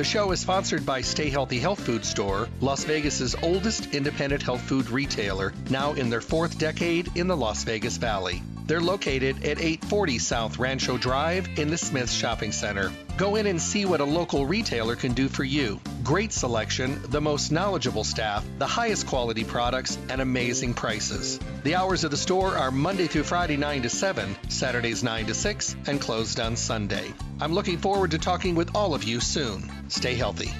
The show is sponsored by Stay Healthy Health Food Store, Las Vegas's oldest independent health food retailer, now in their fourth decade in the Las Vegas Valley. They're located at 840 South Rancho Drive in the Smith Shopping Center. Go in and see what a local retailer can do for you. Great selection, the most knowledgeable staff, the highest quality products, and amazing prices. The hours of the store are Monday through Friday 9 to 7, Saturdays 9 to 6, and closed on Sunday. I'm looking forward to talking with all of you soon. Stay healthy.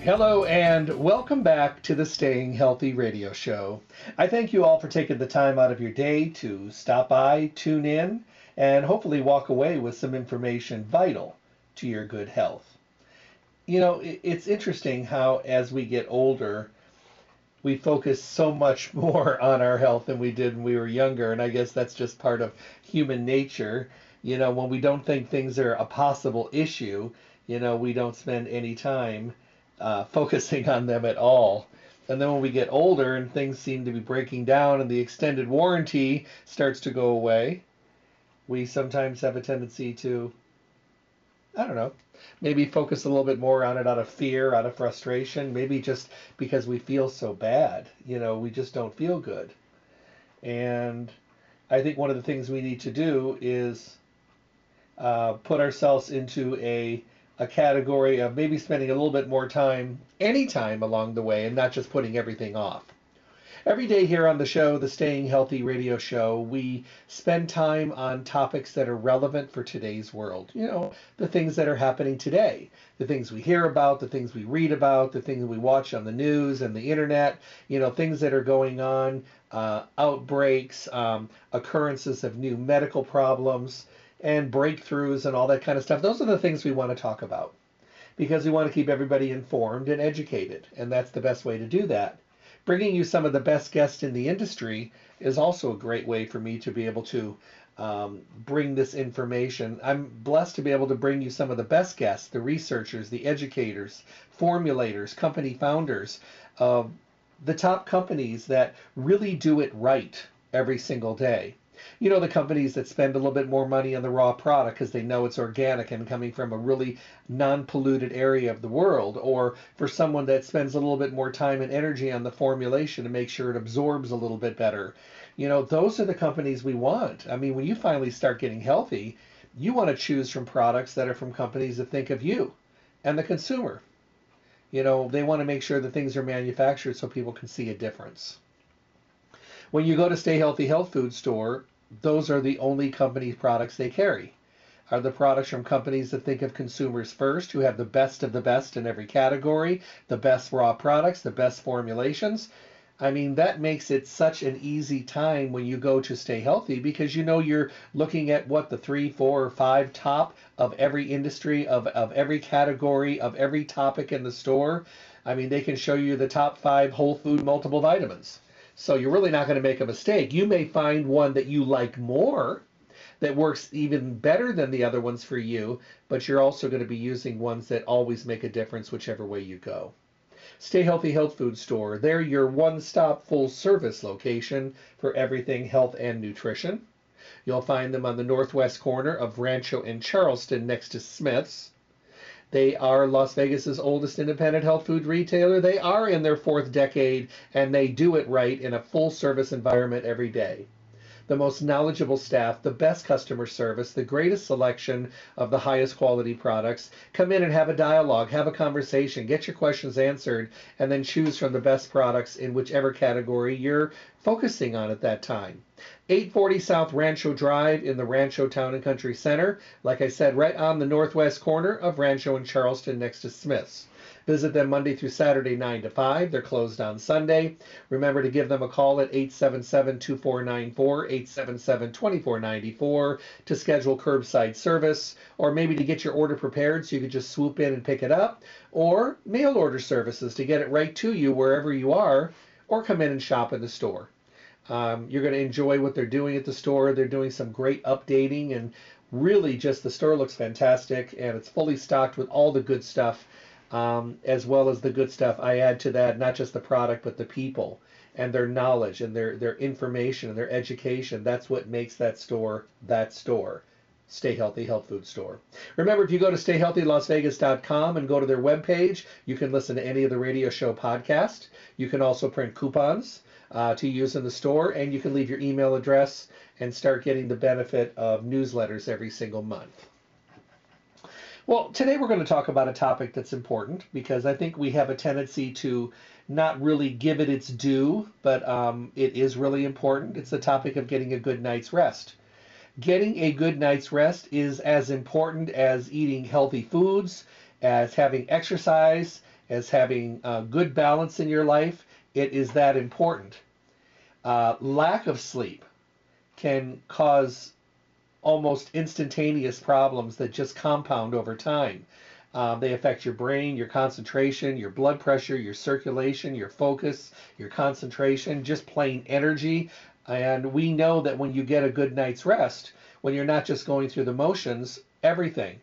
Hello, and welcome back to the Staying Healthy radio show. I thank you all for taking the time out of your day to stop by, tune in, and hopefully walk away with some information vital to your good health. You know, it's interesting how as we get older, we focus so much more on our health than we did when we were younger, and I guess that's just part of human nature. You know, when we don't think things are a possible issue, you know, we don't spend any time uh, focusing on them at all. And then when we get older and things seem to be breaking down and the extended warranty starts to go away, we sometimes have a tendency to, I don't know, maybe focus a little bit more on it out of fear, out of frustration, maybe just because we feel so bad. You know, we just don't feel good. And I think one of the things we need to do is uh, put ourselves into a a category of maybe spending a little bit more time, any time along the way, and not just putting everything off. Every day here on the show, the Staying Healthy radio show, we spend time on topics that are relevant for today's world. You know, the things that are happening today, the things we hear about, the things we read about, the things we watch on the news and the internet, you know, things that are going on, uh, outbreaks, um, occurrences of new medical problems, and breakthroughs and all that kind of stuff. Those are the things we want to talk about because we want to keep everybody informed and educated. And that's the best way to do that. Bringing you some of the best guests in the industry is also a great way for me to be able to um, bring this information. I'm blessed to be able to bring you some of the best guests, the researchers, the educators, formulators, company founders, uh, the top companies that really do it right every single day you know the companies that spend a little bit more money on the raw product because they know it's organic and coming from a really non-polluted area of the world or for someone that spends a little bit more time and energy on the formulation to make sure it absorbs a little bit better. You know those are the companies we want. I mean when you finally start getting healthy you want to choose from products that are from companies that think of you and the consumer. You know they want to make sure that things are manufactured so people can see a difference. When you go to Stay Healthy Health Food Store, those are the only company products they carry. Are the products from companies that think of consumers first, who have the best of the best in every category, the best raw products, the best formulations? I mean, that makes it such an easy time when you go to stay healthy because you know you're looking at what the three, four, or five top of every industry, of, of every category, of every topic in the store. I mean, they can show you the top five whole food multiple vitamins. So you're really not going to make a mistake. You may find one that you like more that works even better than the other ones for you, but you're also going to be using ones that always make a difference whichever way you go. Stay Healthy Health Food Store. They're your one stop full service location for everything health and nutrition. You'll find them on the northwest corner of Rancho and Charleston next to Smith's. They are Las Vegas's oldest independent health food retailer. They are in their fourth decade and they do it right in a full service environment every day. The most knowledgeable staff, the best customer service, the greatest selection of the highest quality products. Come in and have a dialogue, have a conversation, get your questions answered, and then choose from the best products in whichever category you're focusing on at that time. 840 South Rancho Drive in the Rancho Town and Country Center. Like I said, right on the northwest corner of Rancho and Charleston next to Smith's. Visit them Monday through Saturday, 9 to 5. They're closed on Sunday. Remember to give them a call at 877 2494, 877 2494 to schedule curbside service, or maybe to get your order prepared so you could just swoop in and pick it up, or mail order services to get it right to you wherever you are, or come in and shop in the store. Um, you're going to enjoy what they're doing at the store. They're doing some great updating and really just the store looks fantastic and it's fully stocked with all the good stuff um, as well as the good stuff. I add to that not just the product but the people and their knowledge and their their information and their education. That's what makes that store that store. Stay Healthy Health Food Store. Remember, if you go to stayhealthylasvegas.com and go to their webpage, you can listen to any of the radio show podcast. You can also print coupons uh, to use in the store, and you can leave your email address and start getting the benefit of newsletters every single month. Well, today we're going to talk about a topic that's important because I think we have a tendency to not really give it its due, but um, it is really important. It's the topic of getting a good night's rest. Getting a good night's rest is as important as eating healthy foods, as having exercise, as having uh, good balance in your life. It is that important. Uh, lack of sleep can cause almost instantaneous problems that just compound over time. Um, they affect your brain, your concentration, your blood pressure, your circulation, your focus, your concentration, just plain energy. And we know that when you get a good night's rest, when you're not just going through the motions, everything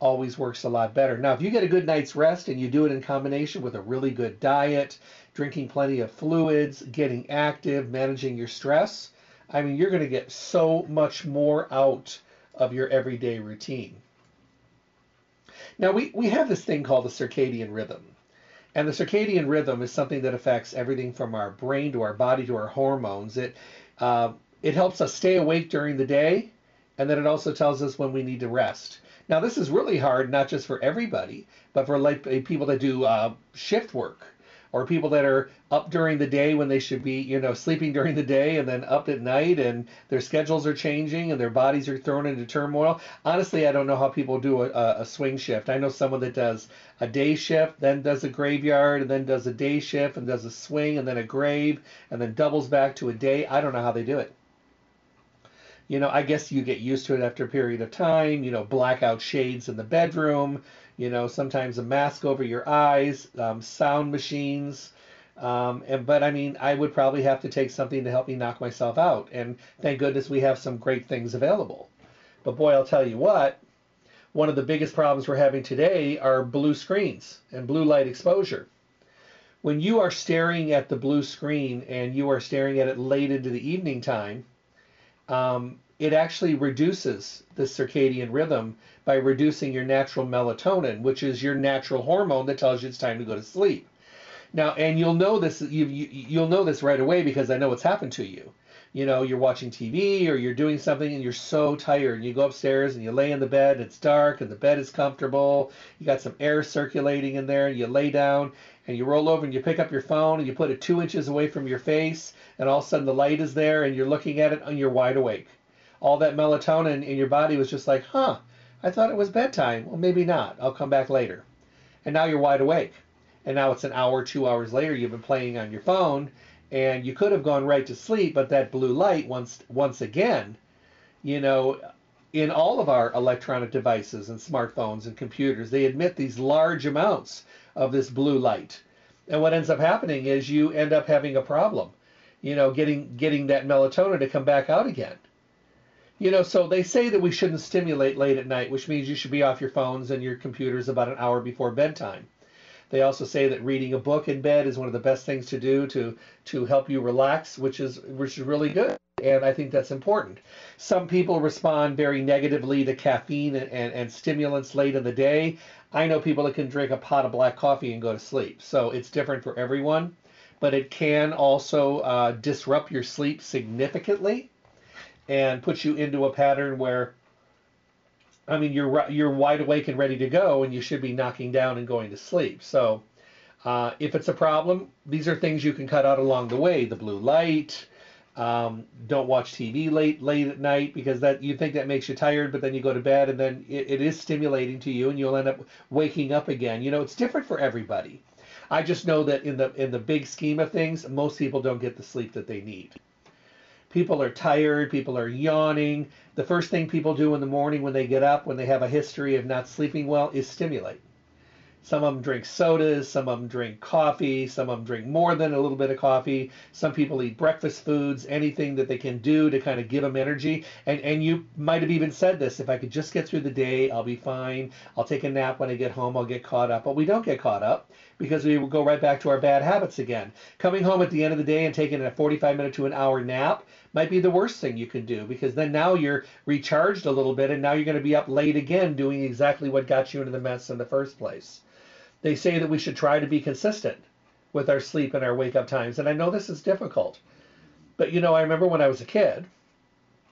always works a lot better. Now, if you get a good night's rest and you do it in combination with a really good diet, drinking plenty of fluids, getting active, managing your stress, I mean, you're going to get so much more out of your everyday routine. Now, we, we have this thing called the circadian rhythm. And the circadian rhythm is something that affects everything from our brain to our body to our hormones. It, uh, it helps us stay awake during the day, and then it also tells us when we need to rest. Now, this is really hard, not just for everybody, but for like people that do uh, shift work or people that are up during the day when they should be, you know, sleeping during the day and then up at night and their schedules are changing and their bodies are thrown into turmoil. Honestly, I don't know how people do a, a swing shift. I know someone that does a day shift, then does a graveyard, and then does a day shift and does a swing and then a grave and then doubles back to a day. I don't know how they do it you know, I guess you get used to it after a period of time, you know, blackout shades in the bedroom, you know, sometimes a mask over your eyes, um, sound machines. Um, and but I mean, I would probably have to take something to help me knock myself out. And thank goodness we have some great things available. But boy, I'll tell you what, one of the biggest problems we're having today are blue screens and blue light exposure. When you are staring at the blue screen and you are staring at it late into the evening time, um, it actually reduces the circadian rhythm by reducing your natural melatonin, which is your natural hormone that tells you it's time to go to sleep. Now, and you'll know this you, you you'll know this right away because I know what's happened to you. You know, you're watching TV or you're doing something and you're so tired and you go upstairs and you lay in the bed, and it's dark and the bed is comfortable. You got some air circulating in there and you lay down and you roll over and you pick up your phone and you put it two inches away from your face and all of a sudden the light is there and you're looking at it and you're wide awake. All that melatonin in your body was just like, huh, I thought it was bedtime. Well, maybe not. I'll come back later. And now you're wide awake. And now it's an hour, two hours later, you've been playing on your phone and you could have gone right to sleep, but that blue light once once again, you know, in all of our electronic devices and smartphones and computers, they emit these large amounts of this blue light. And what ends up happening is you end up having a problem you know, getting getting that melatonin to come back out again. You know, so they say that we shouldn't stimulate late at night, which means you should be off your phones and your computers about an hour before bedtime. They also say that reading a book in bed is one of the best things to do to to help you relax, which is which is really good. And I think that's important. Some people respond very negatively to caffeine and, and, and stimulants late in the day. I know people that can drink a pot of black coffee and go to sleep. So it's different for everyone but it can also uh, disrupt your sleep significantly and puts you into a pattern where I mean you're you're wide awake and ready to go and you should be knocking down and going to sleep. So uh, if it's a problem, these are things you can cut out along the way: the blue light, Um, don't watch TV late late at night because that you think that makes you tired, but then you go to bed and then it, it is stimulating to you, and you'll end up waking up again. You know, it's different for everybody. I just know that in the in the big scheme of things, most people don't get the sleep that they need. People are tired, people are yawning. The first thing people do in the morning when they get up, when they have a history of not sleeping well, is stimulate. Some of them drink sodas, some of them drink coffee, some of them drink more than a little bit of coffee. Some people eat breakfast foods, anything that they can do to kind of give them energy. And and you might have even said this, if I could just get through the day, I'll be fine. I'll take a nap when I get home, I'll get caught up. But we don't get caught up because we will go right back to our bad habits again. Coming home at the end of the day and taking a 45 minute to an hour nap might be the worst thing you can do because then now you're recharged a little bit and now you're going to be up late again doing exactly what got you into the mess in the first place they say that we should try to be consistent with our sleep and our wake up times. And I know this is difficult. But you know, I remember when I was a kid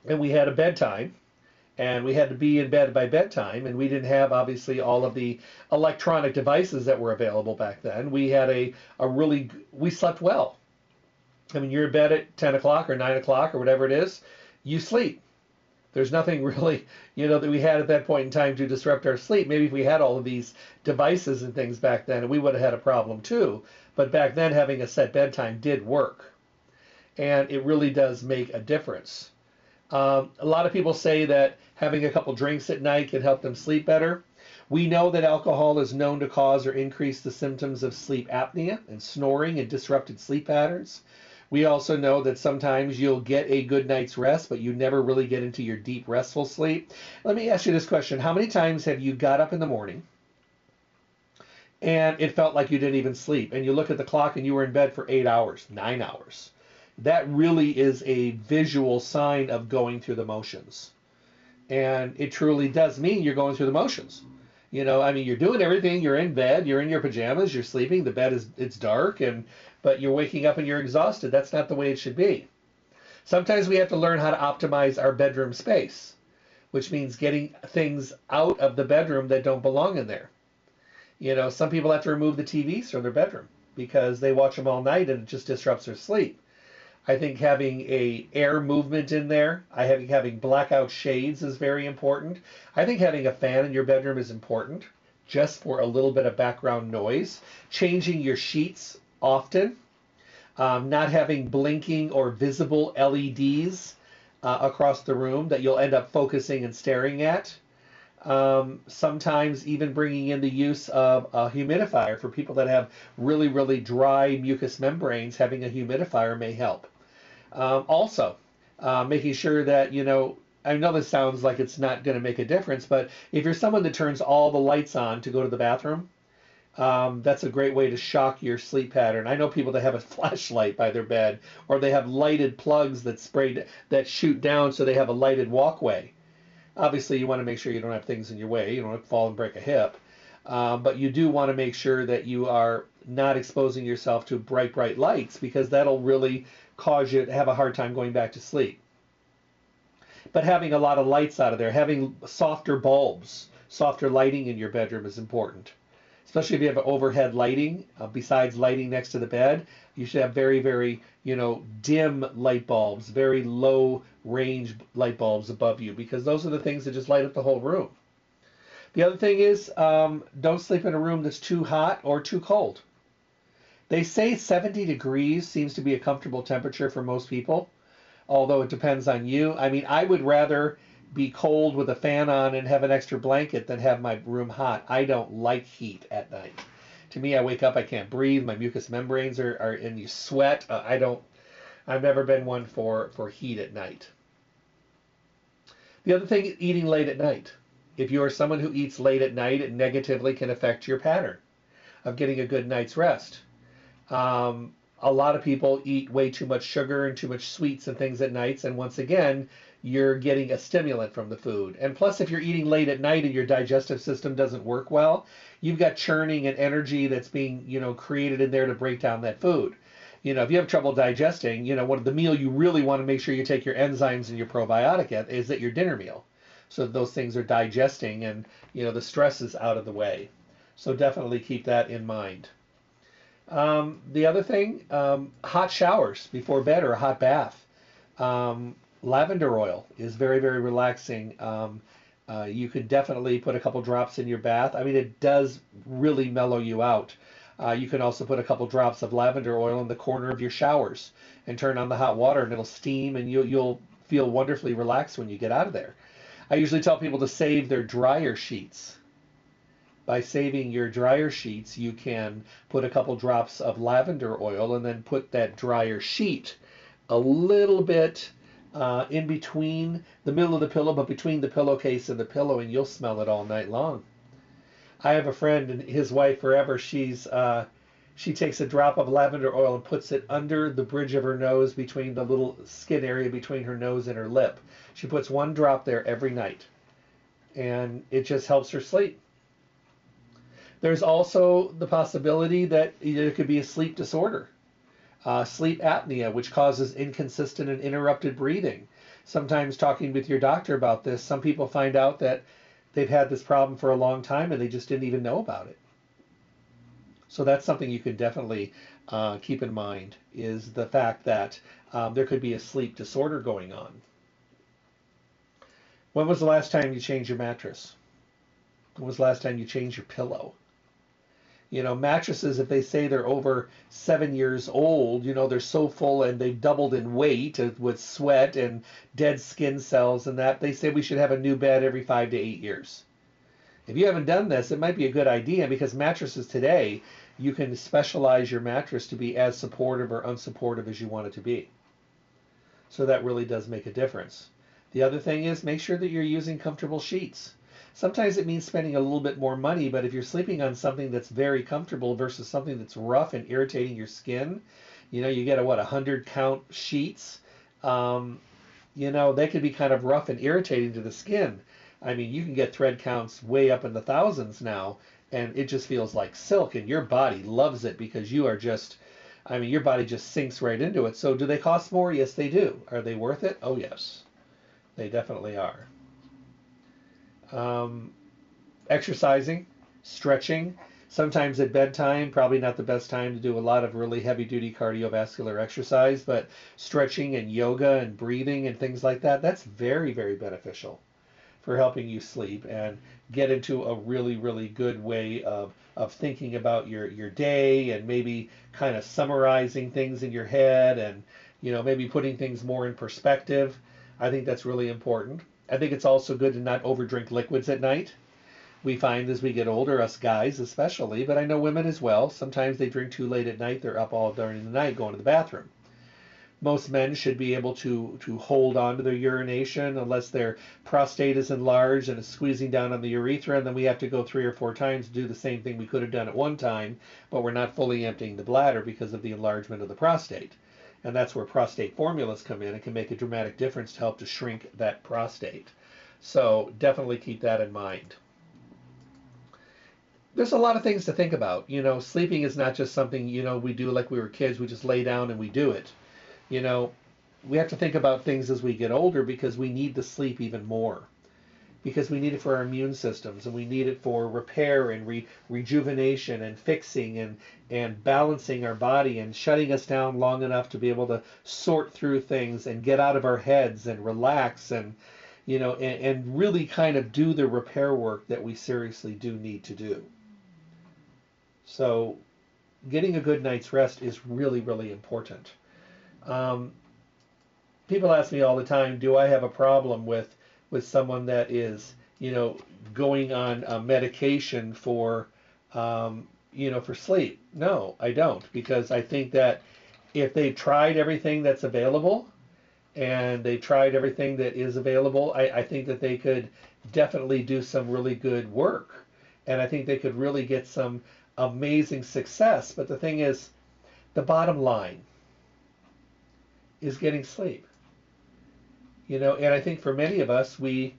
and we had a bedtime and we had to be in bed by bedtime and we didn't have obviously all of the electronic devices that were available back then. We had a, a really, we slept well. I mean, you're in bed at 10 o'clock or 9 o'clock or whatever it is, you sleep. There's nothing really, you know, that we had at that point in time to disrupt our sleep. Maybe if we had all of these devices and things back then, we would have had a problem too. But back then, having a set bedtime did work. And it really does make a difference. Um, a lot of people say that having a couple drinks at night can help them sleep better. We know that alcohol is known to cause or increase the symptoms of sleep apnea and snoring and disrupted sleep patterns. We also know that sometimes you'll get a good night's rest, but you never really get into your deep, restful sleep. Let me ask you this question How many times have you got up in the morning and it felt like you didn't even sleep? And you look at the clock and you were in bed for eight hours, nine hours. That really is a visual sign of going through the motions. And it truly does mean you're going through the motions. You know, I mean, you're doing everything. You're in bed. You're in your pajamas. You're sleeping. The bed is it's dark, and but you're waking up and you're exhausted. That's not the way it should be. Sometimes we have to learn how to optimize our bedroom space, which means getting things out of the bedroom that don't belong in there. You know, some people have to remove the TVs from their bedroom because they watch them all night and it just disrupts their sleep. I think having a air movement in there, I think having blackout shades is very important. I think having a fan in your bedroom is important just for a little bit of background noise. Changing your sheets often, um, not having blinking or visible LEDs uh, across the room that you'll end up focusing and staring at. Um, sometimes even bringing in the use of a humidifier for people that have really, really dry mucous membranes, having a humidifier may help. Um, also, uh, making sure that, you know, I know this sounds like it's not going to make a difference, but if you're someone that turns all the lights on to go to the bathroom, um, that's a great way to shock your sleep pattern. I know people that have a flashlight by their bed, or they have lighted plugs that spray that shoot down, so they have a lighted walkway. Obviously, you want to make sure you don't have things in your way. You don't want to fall and break a hip, um, but you do want to make sure that you are not exposing yourself to bright, bright lights because that'll really cause you to have a hard time going back to sleep. But having a lot of lights out of there, having softer bulbs, softer lighting in your bedroom is important especially if you have overhead lighting uh, besides lighting next to the bed you should have very very you know dim light bulbs very low range light bulbs above you because those are the things that just light up the whole room. The other thing is um, don't sleep in a room that's too hot or too cold. They say 70 degrees seems to be a comfortable temperature for most people although it depends on you. I mean i would rather be cold with a fan on and have an extra blanket than have my room hot. I don't like heat at night. To me, I wake up, I can't breathe. My mucous membranes are, are and you sweat. Uh, I don't. I've never been one for for heat at night. The other thing, eating late at night. If you are someone who eats late at night, it negatively can affect your pattern of getting a good night's rest. Um, a lot of people eat way too much sugar and too much sweets and things at nights, and once again, you're getting a stimulant from the food. And plus, if you're eating late at night and your digestive system doesn't work well, you've got churning and energy that's being, you know, created in there to break down that food. You know, if you have trouble digesting, you know, what the meal you really want to make sure you take your enzymes and your probiotic at is at your dinner meal. So those things are digesting and, you know, the stress is out of the way. So definitely keep that in mind. Um, the other thing, um, hot showers before bed or a hot bath Um, lavender oil is very, very relaxing. Um, uh, you could definitely put a couple drops in your bath. I mean, it does really mellow you out. Uh, you can also put a couple drops of lavender oil in the corner of your showers and turn on the hot water, and it'll steam, and you'll, you'll feel wonderfully relaxed when you get out of there. I usually tell people to save their dryer sheets. By saving your dryer sheets, you can put a couple drops of lavender oil and then put that dryer sheet a little bit uh, in between the middle of the pillow, but between the pillowcase and the pillow, and you'll smell it all night long. I have a friend and his wife forever. She's uh, she takes a drop of lavender oil and puts it under the bridge of her nose between the little skin area between her nose and her lip. She puts one drop there every night, and it just helps her sleep. There's also the possibility that it could be a sleep disorder uh, sleep apnea, which causes inconsistent and interrupted breathing. Sometimes talking with your doctor about this, some people find out that they've had this problem for a long time and they just didn't even know about it. So that's something you can definitely uh, keep in mind is the fact that um, there could be a sleep disorder going on. When was the last time you changed your mattress? When was the last time you changed your pillow? You know, mattresses, if they say they're over seven years old, you know, they're so full and they've doubled in weight with sweat and dead skin cells and that, they say we should have a new bed every five to eight years. If you haven't done this, it might be a good idea because mattresses today, you can specialize your mattress to be as supportive or unsupportive as you want it to be. So that really does make a difference. The other thing is make sure that you're using comfortable sheets. Sometimes it means spending a little bit more money, but if you're sleeping on something that's very comfortable versus something that's rough and irritating your skin, you know, you get a what, a hundred count sheets. Um, you know, they could be kind of rough and irritating to the skin. I mean, you can get thread counts way up in the thousands now, and it just feels like silk, and your body loves it because you are just, I mean, your body just sinks right into it. So, do they cost more? Yes, they do. Are they worth it? Oh, yes, they definitely are um, exercising, stretching. Sometimes at bedtime, probably not the best time to do a lot of really heavy duty cardiovascular exercise, but stretching and yoga and breathing and things like that, that's very, very beneficial for helping you sleep and get into a really, really good way of, of thinking about your, your day and maybe kind of summarizing things in your head and, you know, maybe putting things more in perspective. I think that's really important. I think it's also good to not overdrink liquids at night. We find as we get older, us guys especially, but I know women as well, sometimes they drink too late at night. They're up all during the night going to the bathroom. Most men should be able to, to hold on to their urination unless their prostate is enlarged and is squeezing down on the urethra, and then we have to go three or four times to do the same thing we could have done at one time, but we're not fully emptying the bladder because of the enlargement of the prostate. And that's where prostate formulas come in It can make a dramatic difference to help to shrink that prostate. So definitely keep that in mind. There's a lot of things to think about. You know, sleeping is not just something, you know, we do like we were kids, we just lay down and we do it. You know, we have to think about things as we get older because we need to sleep even more because we need it for our immune systems and we need it for repair and re- rejuvenation and fixing and and balancing our body and shutting us down long enough to be able to sort through things and get out of our heads and relax and you know and, and really kind of do the repair work that we seriously do need to do. So getting a good night's rest is really really important. Um, people ask me all the time do i have a problem with with someone that is, you know, going on a medication for, um, you know, for sleep. No, I don't, because I think that if they've tried everything that's available and they've tried everything that is available, I, I think that they could definitely do some really good work. And I think they could really get some amazing success. But the thing is, the bottom line is getting sleep you know and i think for many of us we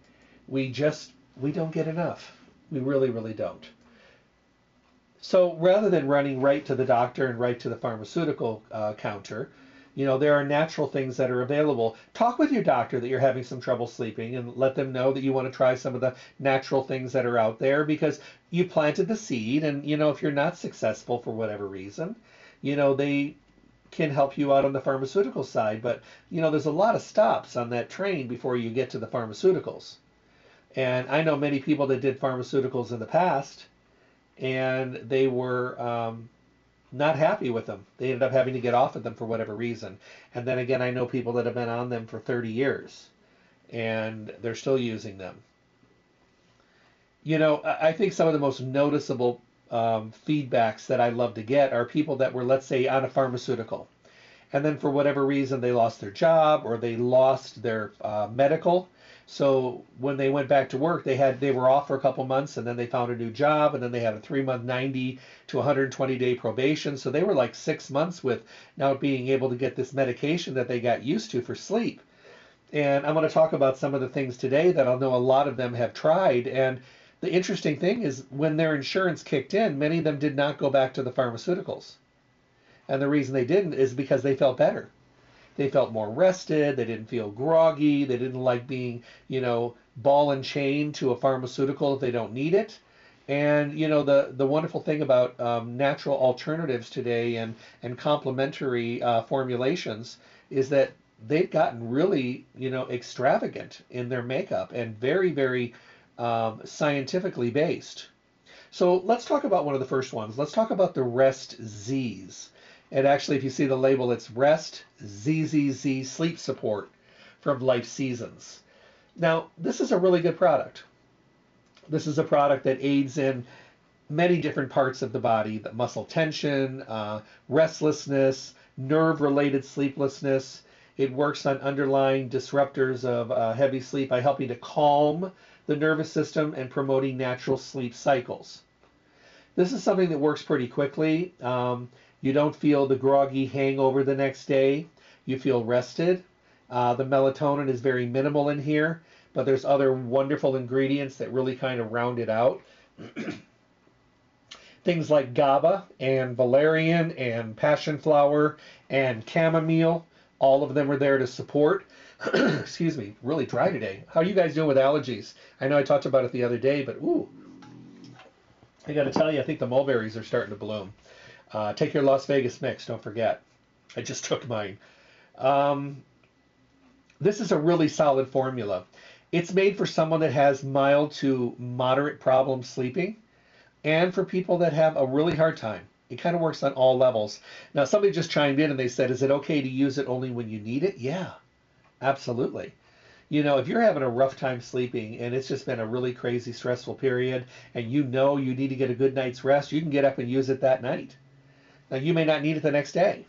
we just we don't get enough. We really really don't. So rather than running right to the doctor and right to the pharmaceutical uh, counter you know there are natural things that are available. Talk with your doctor that you're having some trouble sleeping and let them know that you want to try some of the natural things that are out there because you planted the seed and you know if you're not successful for whatever reason you know they can help you out on the pharmaceutical side, but you know, there's a lot of stops on that train before you get to the pharmaceuticals. And I know many people that did pharmaceuticals in the past, and they were um, not happy with them. They ended up having to get off of them for whatever reason. And then again, I know people that have been on them for 30 years, and they're still using them. You know, I think some of the most noticeable um, feedbacks that I love to get are people that were, let's say, on a pharmaceutical, and then for whatever reason they lost their job or they lost their uh, medical. So when they went back to work, they had they were off for a couple months, and then they found a new job, and then they had a three month, 90 to 120 day probation. So they were like six months with now being able to get this medication that they got used to for sleep. And I'm going to talk about some of the things today that I know a lot of them have tried, and the interesting thing is when their insurance kicked in, many of them did not go back to the pharmaceuticals. And the reason they didn't is because they felt better. They felt more rested. They didn't feel groggy. They didn't like being, you know, ball and chain to a pharmaceutical if they don't need it. And you know the the wonderful thing about um, natural alternatives today and and complementary uh, formulations is that they've gotten really you know extravagant in their makeup and very very um, scientifically based. So let's talk about one of the first ones. Let's talk about the REST Z's. And actually, if you see the label, it's REST ZZZ Sleep Support from Life Seasons. Now, this is a really good product. This is a product that aids in many different parts of the body the muscle tension, uh, restlessness, nerve related sleeplessness. It works on underlying disruptors of uh, heavy sleep by helping to calm the nervous system and promoting natural sleep cycles. This is something that works pretty quickly. Um, you don't feel the groggy hangover the next day. You feel rested. Uh, the melatonin is very minimal in here, but there's other wonderful ingredients that really kind of round it out. Things like GABA and valerian and passion flower and chamomile, all of them are there to support. excuse me, really dry today. How are you guys doing with allergies? I know I talked about it the other day, but ooh, I got to tell you, I think the mulberries are starting to bloom. Uh, take your Las Vegas mix, don't forget. I just took mine. Um, this is a really solid formula. It's made for someone that has mild to moderate problems sleeping and for people that have a really hard time. It kind of works on all levels. Now, somebody just chimed in and they said, Is it okay to use it only when you need it? Yeah, Absolutely. You know, if you're having a rough time sleeping and it's just been a really crazy, stressful period, and you know you need to get a good night's rest, you can get up and use it that night. Now, you may not need it the next day,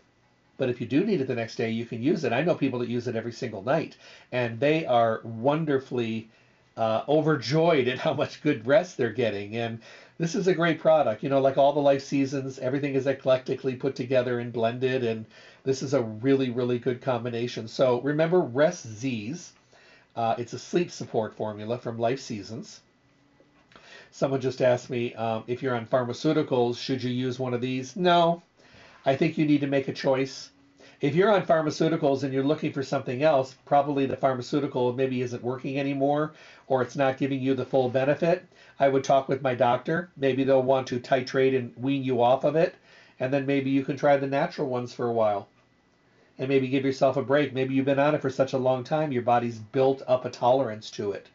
but if you do need it the next day, you can use it. I know people that use it every single night, and they are wonderfully uh, overjoyed at how much good rest they're getting. And this is a great product. You know, like all the life seasons, everything is eclectically put together and blended, and this is a really, really good combination. So remember Rest Z's. Uh, it's a sleep support formula from Life Seasons. Someone just asked me um, if you're on pharmaceuticals, should you use one of these? No, I think you need to make a choice. If you're on pharmaceuticals and you're looking for something else, probably the pharmaceutical maybe isn't working anymore or it's not giving you the full benefit. I would talk with my doctor. Maybe they'll want to titrate and wean you off of it. And then maybe you can try the natural ones for a while and maybe give yourself a break. Maybe you've been on it for such a long time, your body's built up a tolerance to it.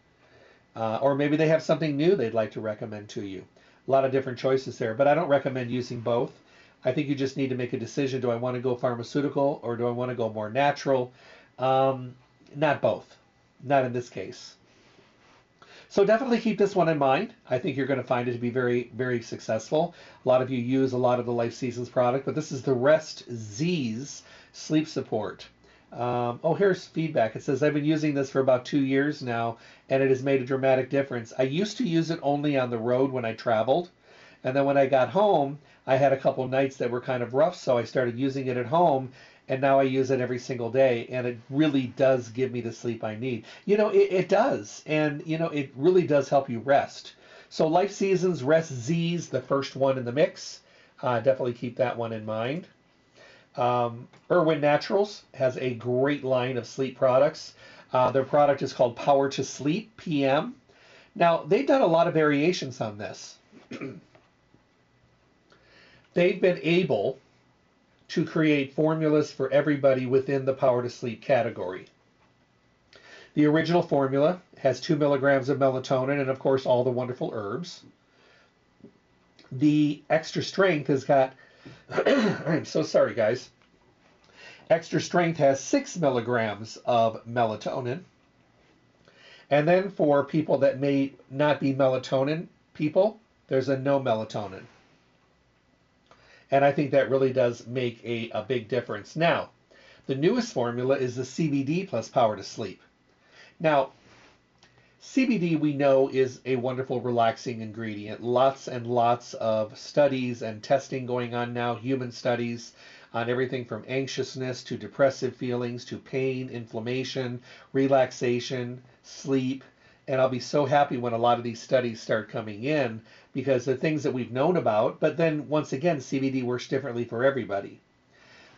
Uh, or maybe they have something new they'd like to recommend to you. A lot of different choices there, but I don't recommend using both. I think you just need to make a decision. Do I want to go pharmaceutical or do I want to go more natural? Um, not both. Not in this case. So definitely keep this one in mind. I think you're going to find it to be very, very successful. A lot of you use a lot of the Life Seasons product, but this is the Rest Z's sleep support. Um, oh, here's feedback. It says, I've been using this for about two years now, and it has made a dramatic difference. I used to use it only on the road when I traveled. And then when I got home, I had a couple nights that were kind of rough, so I started using it at home, and now I use it every single day, and it really does give me the sleep I need. You know, it, it does, and you know, it really does help you rest. So Life Seasons Rest Z's, the first one in the mix. Uh, definitely keep that one in mind. Um, Irwin Naturals has a great line of sleep products. Uh, their product is called Power to Sleep PM. Now, they've done a lot of variations on this. they've been able to create formulas for everybody within the power to sleep category. The original formula has two milligrams of melatonin and, of course, all the wonderful herbs. The extra strength has got, I'm so sorry, guys. Extra strength has six milligrams of melatonin. And then for people that may not be melatonin people, there's a no melatonin. And I think that really does make a, a big difference. Now, the newest formula is the CBD plus power to sleep. Now, CBD we know is a wonderful relaxing ingredient. Lots and lots of studies and testing going on now, human studies on everything from anxiousness to depressive feelings to pain, inflammation, relaxation, sleep. And I'll be so happy when a lot of these studies start coming in because they're things that we've known about. But then once again, CBD works differently for everybody.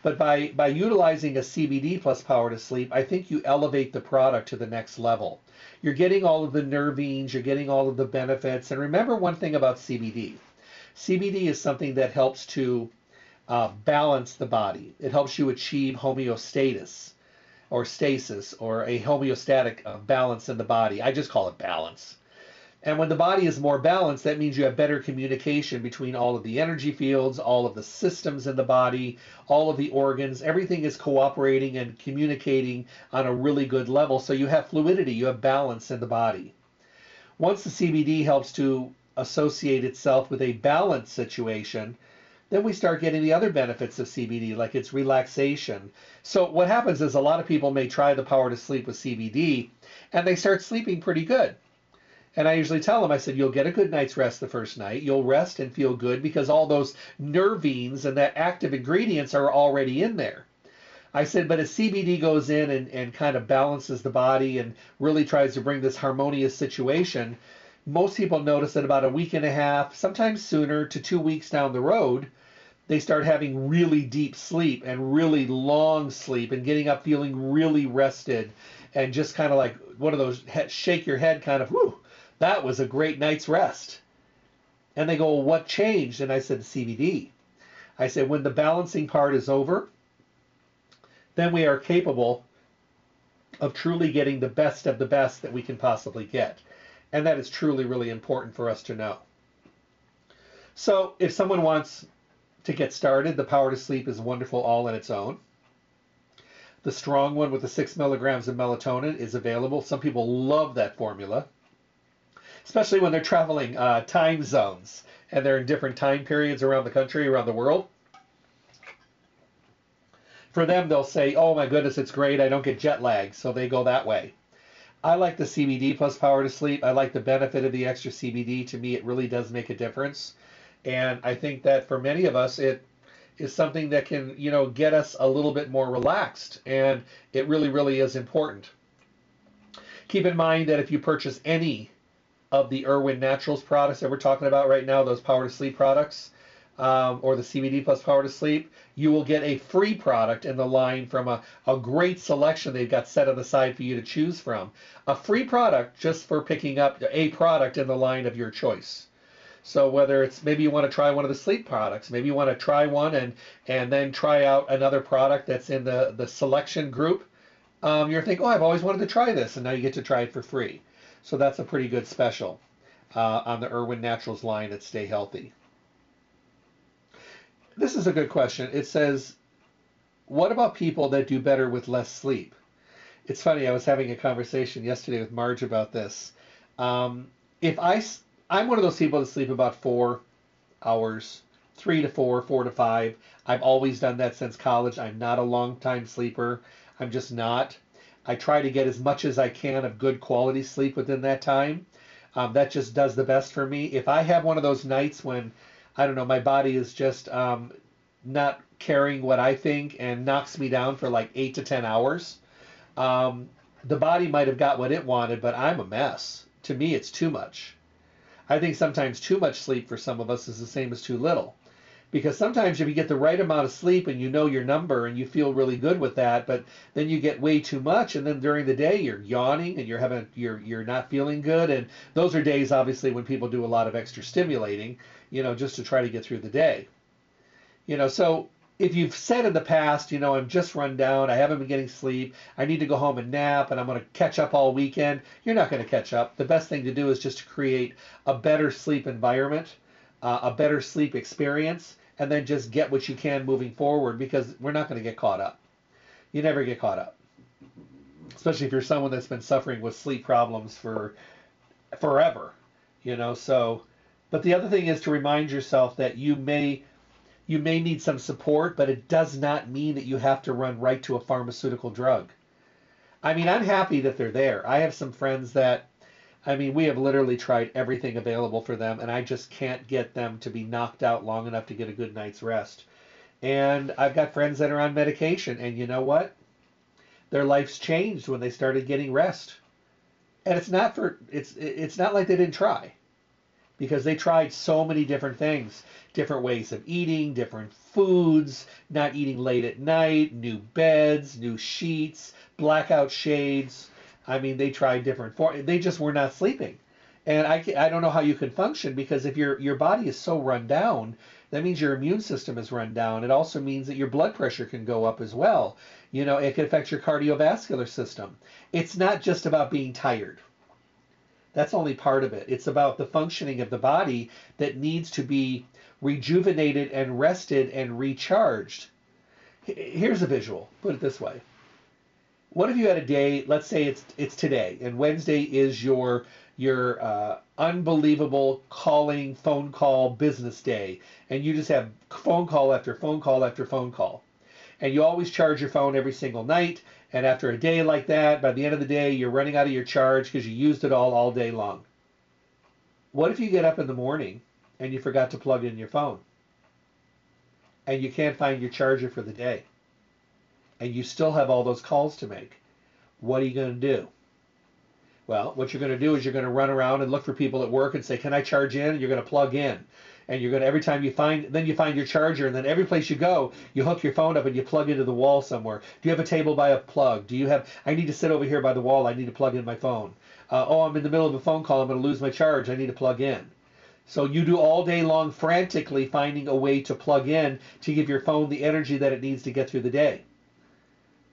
But by, by utilizing a CBD plus power to sleep, I think you elevate the product to the next level. You're getting all of the nervines, you're getting all of the benefits. And remember one thing about CBD CBD is something that helps to uh, balance the body, it helps you achieve homeostasis or stasis or a homeostatic uh, balance in the body. I just call it balance. And when the body is more balanced, that means you have better communication between all of the energy fields, all of the systems in the body, all of the organs. Everything is cooperating and communicating on a really good level. So you have fluidity, you have balance in the body. Once the CBD helps to associate itself with a balanced situation, then we start getting the other benefits of CBD, like its relaxation. So what happens is a lot of people may try the power to sleep with CBD, and they start sleeping pretty good and I usually tell them, I said, you'll get a good night's rest the first night. You'll rest and feel good because all those nervines and that active ingredients are already in there. I said, but as CBD goes in and, and kind of balances the body and really tries to bring this harmonious situation, most people notice that about a week and a half, sometimes sooner to two weeks down the road, they start having really deep sleep and really long sleep and getting up feeling really rested and just kind of like one of those shake your head kind of, whoo, that was a great night's rest. And they go, well, what changed? And I said, CBD. I said, when the balancing part is over, then we are capable of truly getting the best of the best that we can possibly get. And that is truly, really important for us to know. So if someone wants to get started, the Power to Sleep is wonderful all in its own. The strong one with the six milligrams of melatonin is available. Some people love that formula especially when they're traveling uh, time zones and they're in different time periods around the country, around the world. For them, they'll say, "Oh my goodness, it's great. I don't get jet lag," so they go that way. I like the CBD plus power to sleep. I like the benefit of the extra CBD. To me, it really does make a difference, and I think that for many of us, it is something that can, you know, get us a little bit more relaxed, and it really, really is important. Keep in mind that if you purchase any of the Irwin Naturals products that we're talking about right now, those Power to Sleep products, um, or the CBD plus Power to Sleep, you will get a free product in the line from a, a great selection they've got set on the side for you to choose from. A free product just for picking up a product in the line of your choice. So whether it's maybe you want to try one of the sleep products, maybe you want to try one and and then try out another product that's in the the selection group. Um, you're thinking, oh, I've always wanted to try this, and now you get to try it for free. So that's a pretty good special uh, on the Irwin Naturals line at Stay Healthy. This is a good question. It says, what about people that do better with less sleep? It's funny, I was having a conversation yesterday with Marge about this. Um, if I, I'm one of those people that sleep about four hours, three to four, four to five. I've always done that since college. I'm not a long time sleeper. I'm just not. I try to get as much as I can of good quality sleep within that time. Um, that just does the best for me. If I have one of those nights when, I don't know, my body is just um, not carrying what I think and knocks me down for like eight to 10 hours, um, the body might have got what it wanted, but I'm a mess. To me, it's too much. I think sometimes too much sleep for some of us is the same as too little because sometimes if you get the right amount of sleep and you know your number and you feel really good with that but then you get way too much and then during the day you're yawning and you're having you're you're not feeling good and those are days obviously when people do a lot of extra stimulating you know just to try to get through the day you know so if you've said in the past, you know, I'm just run down, I haven't been getting sleep, I need to go home and nap, and I'm going to catch up all weekend, you're not going to catch up. The best thing to do is just to create a better sleep environment, uh, a better sleep experience, and then just get what you can moving forward because we're not going to get caught up. You never get caught up, especially if you're someone that's been suffering with sleep problems for forever, you know. So, but the other thing is to remind yourself that you may you may need some support, but it does not mean that you have to run right to a pharmaceutical drug. I mean, I'm happy that they're there. I have some friends that, I mean, we have literally tried everything available for them, and I just can't get them to be knocked out long enough to get a good night's rest. And I've got friends that are on medication, and you know what? Their life's changed when they started getting rest. And it's not for it's it's not like they didn't try because they tried so many different things different ways of eating, different foods, not eating late at night, new beds, new sheets, blackout shades. I mean, they tried different forms. They just were not sleeping. And I, I don't know how you can function because if your, your body is so run down, that means your immune system is run down. It also means that your blood pressure can go up as well. You know, it can affect your cardiovascular system. It's not just about being tired. That's only part of it. It's about the functioning of the body that needs to be rejuvenated and rested and recharged. Here's a visual. Put it this way. What if you had a day, let's say it's it's today, and Wednesday is your your uh, unbelievable calling phone call business day, and you just have phone call after phone call after phone call, and you always charge your phone every single night, and after a day like that, by the end of the day, you're running out of your charge because you used it all all day long. What if you get up in the morning and you forgot to plug in your phone. And you can't find your charger for the day. And you still have all those calls to make. What are you going to do? Well, what you're going to do is you're going to run around and look for people at work and say, "Can I charge in?" And you're going to plug in, and you're going to every time you find, then you find your charger, and then every place you go, you hook your phone up and you plug into the wall somewhere. Do you have a table by a plug? Do you have? I need to sit over here by the wall. I need to plug in my phone. Uh, oh, I'm in the middle of a phone call. I'm going to lose my charge. I need to plug in. So you do all day long frantically finding a way to plug in to give your phone the energy that it needs to get through the day.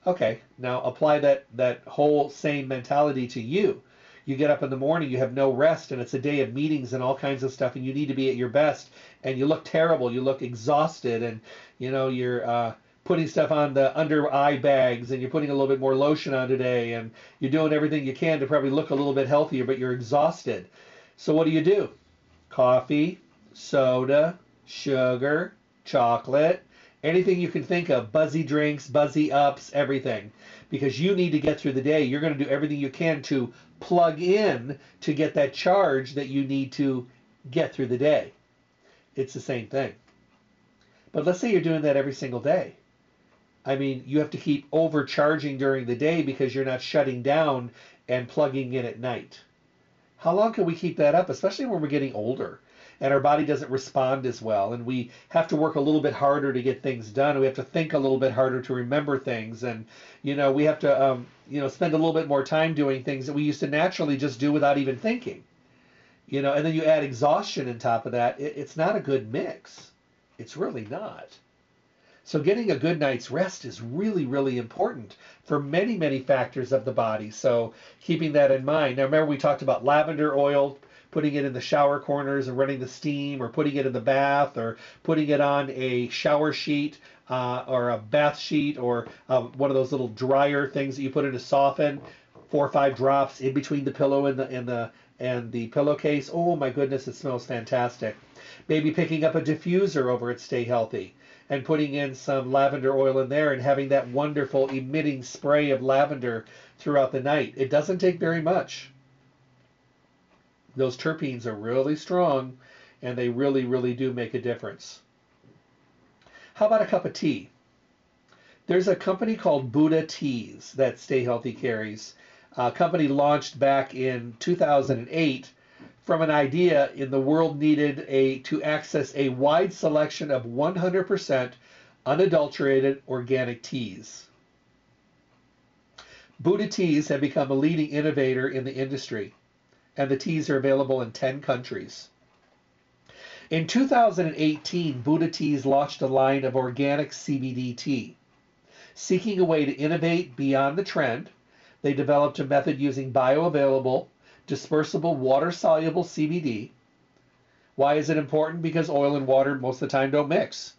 Okay, now apply that, that whole same mentality to you. You get up in the morning, you have no rest, and it's a day of meetings and all kinds of stuff, and you need to be at your best, and you look terrible, you look exhausted, and you know you're uh, putting stuff on the under eye bags, and you're putting a little bit more lotion on today, and you're doing everything you can to probably look a little bit healthier, but you're exhausted. So what do you do? coffee, soda, sugar, chocolate, anything you can think of, buzzy drinks, buzzy ups, everything. Because you need to get through the day. You're going to do everything you can to plug in to get that charge that you need to get through the day. It's the same thing. But let's say you're doing that every single day. I mean, you have to keep overcharging during the day because you're not shutting down and plugging in at night. How long can we keep that up, especially when we're getting older and our body doesn't respond as well and we have to work a little bit harder to get things done. We have to think a little bit harder to remember things and you know, we have to um, you know, spend a little bit more time doing things that we used to naturally just do without even thinking. You know, and then you add exhaustion on top of that. It, it's not a good mix. It's really not. So getting a good night's rest is really, really important for many, many factors of the body. So keeping that in mind. Now remember we talked about lavender oil, putting it in the shower corners and running the steam, or putting it in the bath, or putting it on a shower sheet uh, or a bath sheet, or um, one of those little dryer things that you put in to soften. Four or five drops in between the pillow and the and the and the pillowcase. Oh my goodness, it smells fantastic. Maybe picking up a diffuser over at Stay Healthy and putting in some lavender oil in there and having that wonderful emitting spray of lavender throughout the night. It doesn't take very much. Those terpenes are really strong and they really, really do make a difference. How about a cup of tea? There's a company called Buddha Teas that Stay Healthy carries. A company launched back in 2008 from an idea in the world needed a to access a wide selection of 100% unadulterated organic teas. Buddha teas have become a leading innovator in the industry, and the teas are available in 10 countries. In 2018, Buddha Teas launched a line of organic CBD tea. Seeking a way to innovate beyond the trend, they developed a method using bioavailable, dispersible, water soluble CBD. Why is it important? Because oil and water most of the time don't mix.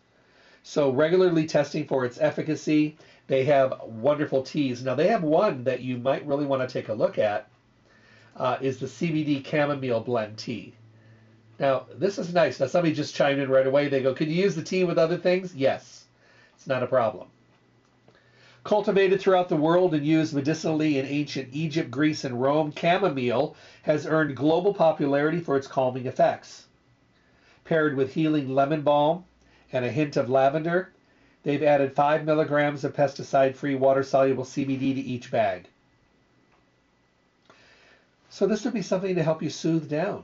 So, regularly testing for its efficacy. They have wonderful teas. Now, they have one that you might really want to take a look at. Uh, is the CBD chamomile blend tea. Now, this is nice. Now, somebody just chimed in right away. They go, Can you use the tea with other things? Yes, it's not a problem. Cultivated throughout the world and used medicinally in ancient Egypt, Greece, and Rome, chamomile has earned global popularity for its calming effects. Paired with healing lemon balm and a hint of lavender, they've added 5 milligrams of pesticide free water soluble CBD to each bag. So, this would be something to help you soothe down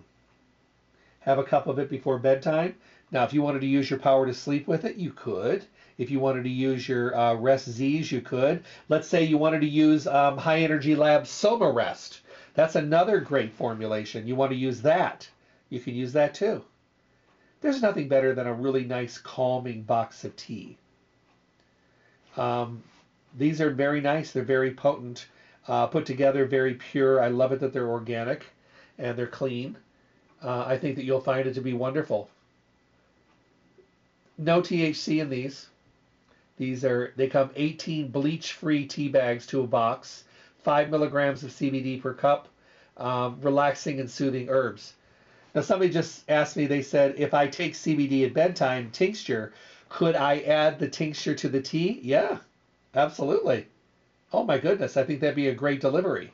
have a cup of it before bedtime. Now, if you wanted to use your power to sleep with it, you could. If you wanted to use your uh, Rest Z's, you could. Let's say you wanted to use um, High Energy Lab Soma Rest. That's another great formulation. You want to use that. You can use that too. There's nothing better than a really nice calming box of tea. Um, these are very nice. They're very potent, uh, put together, very pure. I love it that they're organic and they're clean uh, I think that you'll find it to be wonderful. No THC in these. These are they come 18 bleach-free tea bags to a box, five milligrams of CBD per cup, um, relaxing and soothing herbs. Now somebody just asked me. They said if I take CBD at bedtime tincture, could I add the tincture to the tea? Yeah, absolutely. Oh my goodness, I think that'd be a great delivery.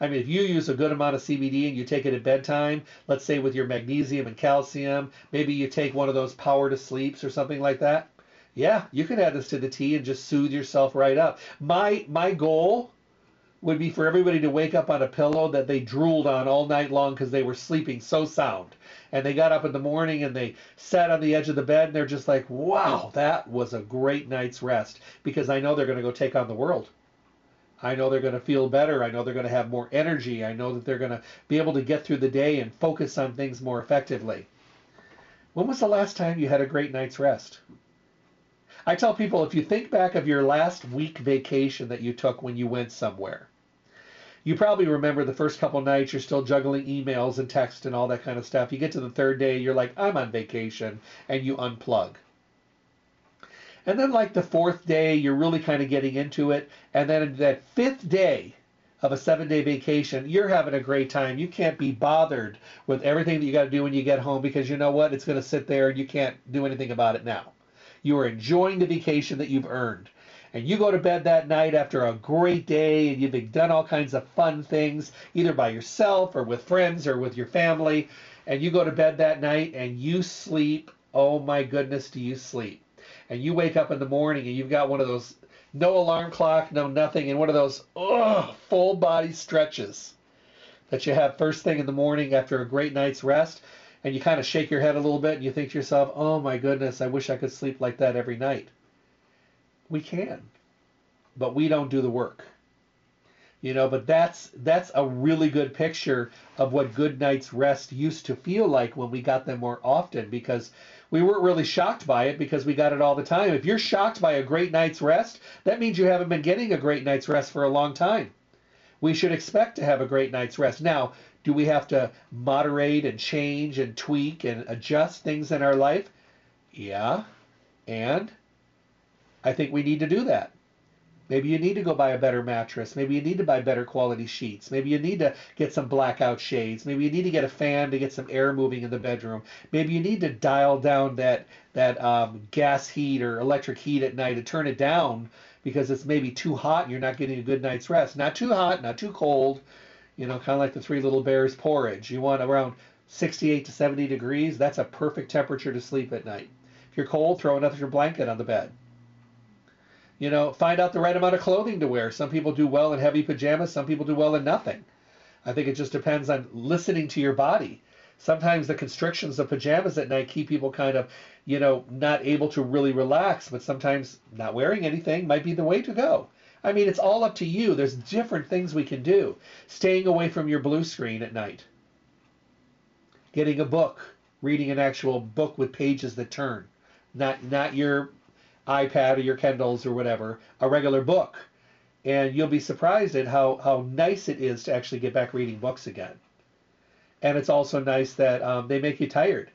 I mean, if you use a good amount of CBD and you take it at bedtime, let's say with your magnesium and calcium, maybe you take one of those power to sleeps or something like that. Yeah, you can add this to the tea and just soothe yourself right up. My my goal would be for everybody to wake up on a pillow that they drooled on all night long because they were sleeping so sound. And they got up in the morning and they sat on the edge of the bed and they're just like, wow, that was a great night's rest because I know they're going to go take on the world. I know they're going to feel better. I know they're going to have more energy. I know that they're going to be able to get through the day and focus on things more effectively. When was the last time you had a great night's rest? I tell people if you think back of your last week vacation that you took when you went somewhere, you probably remember the first couple nights you're still juggling emails and text and all that kind of stuff. You get to the third day, you're like, I'm on vacation, and you unplug. And then, like the fourth day, you're really kind of getting into it. And then that fifth day of a seven day vacation, you're having a great time. You can't be bothered with everything that you got to do when you get home because you know what? It's going to sit there and you can't do anything about it now. You are enjoying the vacation that you've earned. And you go to bed that night after a great day and you've done all kinds of fun things, either by yourself or with friends or with your family. And you go to bed that night and you sleep. Oh my goodness, do you sleep? And you wake up in the morning and you've got one of those no alarm clock, no nothing, and one of those ugh, full body stretches that you have first thing in the morning after a great night's rest, and you kind of shake your head a little bit and you think to yourself, oh my goodness, I wish I could sleep like that every night. We can, but we don't do the work. You know, but that's that's a really good picture of what good night's rest used to feel like when we got them more often because we weren't really shocked by it because we got it all the time. If you're shocked by a great night's rest, that means you haven't been getting a great night's rest for a long time. We should expect to have a great night's rest. Now, do we have to moderate and change and tweak and adjust things in our life? Yeah. And I think we need to do that. Maybe you need to go buy a better mattress. Maybe you need to buy better quality sheets. Maybe you need to get some blackout shades. Maybe you need to get a fan to get some air moving in the bedroom. Maybe you need to dial down that that um, gas heat or electric heat at night and turn it down because it's maybe too hot and you're not getting a good night's rest. Not too hot, not too cold. You know, kind of like the Three Little Bears porridge. You want around 68 to 70 degrees. That's a perfect temperature to sleep at night. If you're cold, throw another blanket on the bed. You know, find out the right amount of clothing to wear. Some people do well in heavy pajamas, some people do well in nothing. I think it just depends on listening to your body. Sometimes the constrictions of pajamas at night keep people kind of, you know, not able to really relax, but sometimes not wearing anything might be the way to go. I mean, it's all up to you. There's different things we can do. Staying away from your blue screen at night. Getting a book reading an actual book with pages that turn, not not your iPad or your Kindles or whatever, a regular book. And you'll be surprised at how, how nice it is to actually get back reading books again. And it's also nice that um, they make you tired.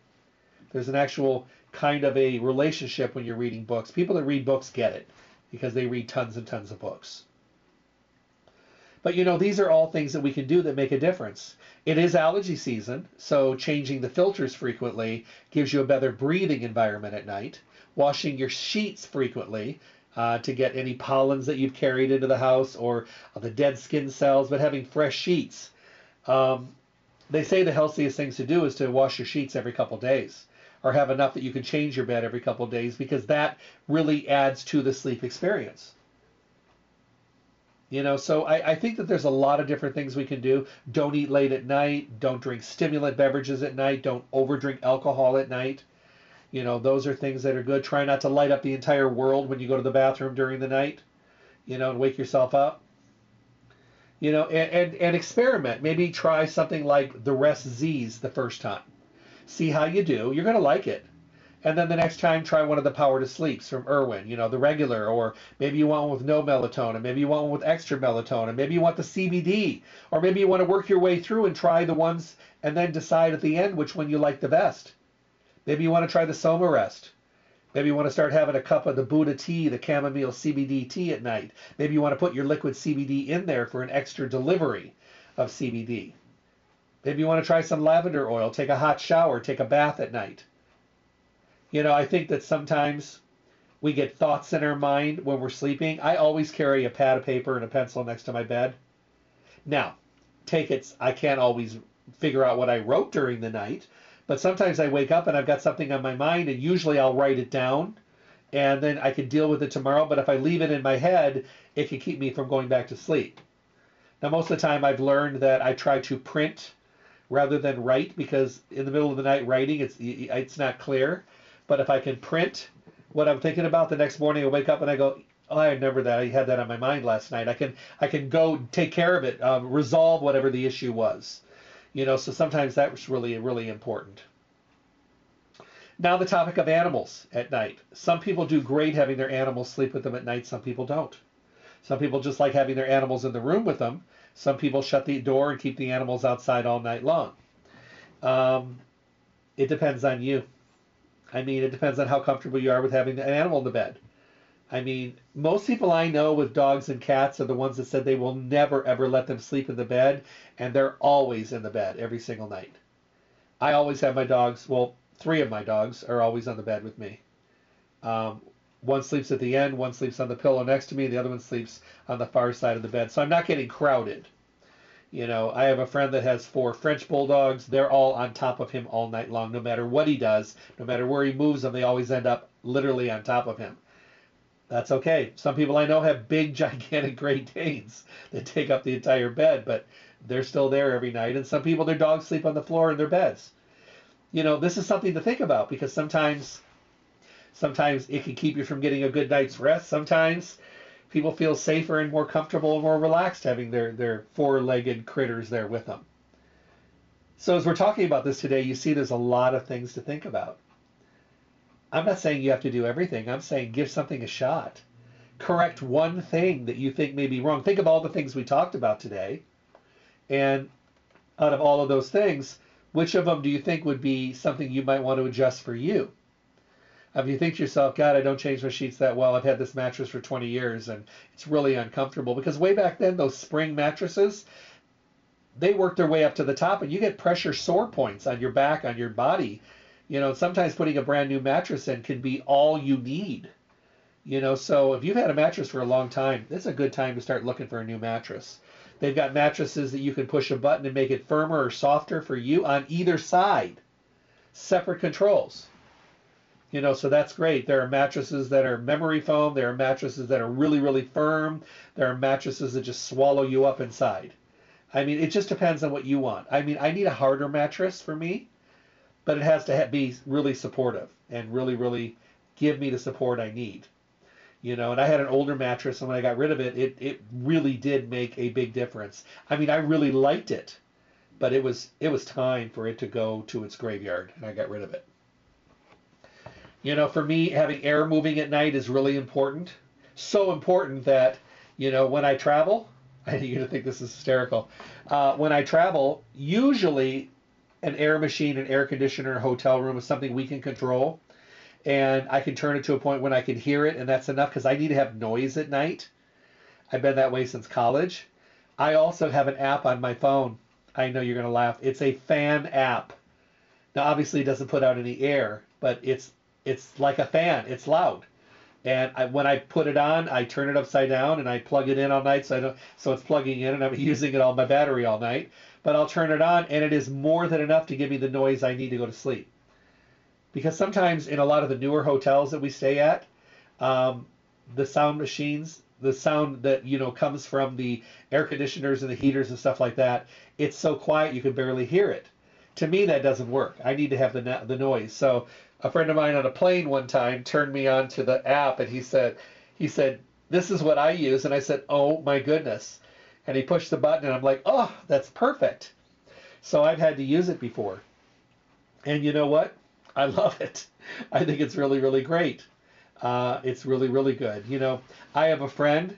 There's an actual kind of a relationship when you're reading books. People that read books get it because they read tons and tons of books. But you know, these are all things that we can do that make a difference. It is allergy season, so changing the filters frequently gives you a better breathing environment at night. Washing your sheets frequently uh, to get any pollens that you've carried into the house or the dead skin cells, but having fresh sheets. Um, they say the healthiest things to do is to wash your sheets every couple days or have enough that you can change your bed every couple days because that really adds to the sleep experience. You know, so I, I, think that there's a lot of different things we can do. Don't eat late at night. Don't drink stimulant beverages at night. Don't overdrink alcohol at night. You know, those are things that are good. Try not to light up the entire world when you go to the bathroom during the night, you know, and wake yourself up. You know, and, and, and experiment. Maybe try something like the Rest Z's the first time. See how you do. You're going to like it. And then the next time, try one of the Power to Sleeps from Irwin, you know, the regular, or maybe you want one with no melatonin, maybe you want one with extra melatonin, maybe you want the CBD, or maybe you want to work your way through and try the ones and then decide at the end which one you like the best. Maybe you want to try the Soma Rest. Maybe you want to start having a cup of the Buddha tea, the chamomile CBD tea at night. Maybe you want to put your liquid CBD in there for an extra delivery of CBD. Maybe you want to try some lavender oil, take a hot shower, take a bath at night. You know, I think that sometimes we get thoughts in our mind when we're sleeping. I always carry a pad of paper and a pencil next to my bed. Now, take it, I can't always figure out what I wrote during the night, but sometimes I wake up and I've got something on my mind, and usually I'll write it down and then I can deal with it tomorrow. But if I leave it in my head, it can keep me from going back to sleep. Now, most of the time, I've learned that I try to print rather than write because in the middle of the night writing, it's it's not clear. But if I can print what I'm thinking about the next morning, I wake up and I go, oh, I remember that. I had that on my mind last night. I can I can go take care of it, um, resolve whatever the issue was. You know, so sometimes that's really really important. Now the topic of animals at night. Some people do great having their animals sleep with them at night. Some people don't. Some people just like having their animals in the room with them. Some people shut the door and keep the animals outside all night long. Um, it depends on you. I mean, it depends on how comfortable you are with having an animal in the bed. I mean, most people I know with dogs and cats are the ones that said they will never ever let them sleep in the bed, and they're always in the bed every single night. I always have my dogs. Well, three of my dogs are always on the bed with me. Um, one sleeps at the end, one sleeps on the pillow next to me, and the other one sleeps on the far side of the bed. So I'm not getting crowded. You know, I have a friend that has four French bulldogs. They're all on top of him all night long, no matter what he does, no matter where he moves them, they always end up literally on top of him. That's okay. Some people I know have big, gigantic Great Danes that take up the entire bed, but they're still there every night. And some people, their dogs sleep on the floor in their beds. You know, this is something to think about because sometimes, sometimes it can keep you from getting a good night's rest. Sometimes people feel safer and more comfortable and more relaxed having their, their four-legged critters there with them. So as we're talking about this today, you see there's a lot of things to think about. I'm not saying you have to do everything. I'm saying give something a shot. Correct one thing that you think may be wrong. Think of all the things we talked about today. And out of all of those things, which of them do you think would be something you might want to adjust for you? If you think to yourself, God, I don't change my sheets that well. I've had this mattress for 20 years and it's really uncomfortable. Because way back then, those spring mattresses, they work their way up to the top and you get pressure sore points on your back, on your body. You know, sometimes putting a brand new mattress in can be all you need. You know, so if you've had a mattress for a long time, it's a good time to start looking for a new mattress. They've got mattresses that you can push a button and make it firmer or softer for you on either side. Separate controls. You know, so that's great. There are mattresses that are memory foam. There are mattresses that are really, really firm. There are mattresses that just swallow you up inside. I mean, it just depends on what you want. I mean, I need a harder mattress for me, but it has to be really supportive and really, really give me the support I need. You know, and I had an older mattress, and when I got rid of it, it, it really did make a big difference. I mean, I really liked it, but it was it was time for it to go to its graveyard, and I got rid of it. You know, for me, having air moving at night is really important. So important that you know when I travel, I you're gonna think this is hysterical. Uh, when I travel, usually an air machine, an air conditioner, hotel room is something we can control, and I can turn it to a point when I can hear it, and that's enough because I need to have noise at night. I've been that way since college. I also have an app on my phone. I know you're gonna laugh. It's a fan app. Now, obviously, it doesn't put out any air, but it's it's like a fan. It's loud. And I, when I put it on, I turn it upside down and I plug it in all night. So I don't, so it's plugging in and I'm using it on my battery all night. But I'll turn it on and it is more than enough to give me the noise I need to go to sleep. Because sometimes in a lot of the newer hotels that we stay at, um, the sound machines, the sound that you know comes from the air conditioners and the heaters and stuff like that, it's so quiet you can barely hear it. To me, that doesn't work. I need to have the the noise. So a friend of mine on a plane one time turned me on to the app and he said he said this is what I use and I said oh my goodness and he pushed the button and I'm like oh that's perfect so I've had to use it before and you know what I love it I think it's really really great uh, it's really really good you know I have a friend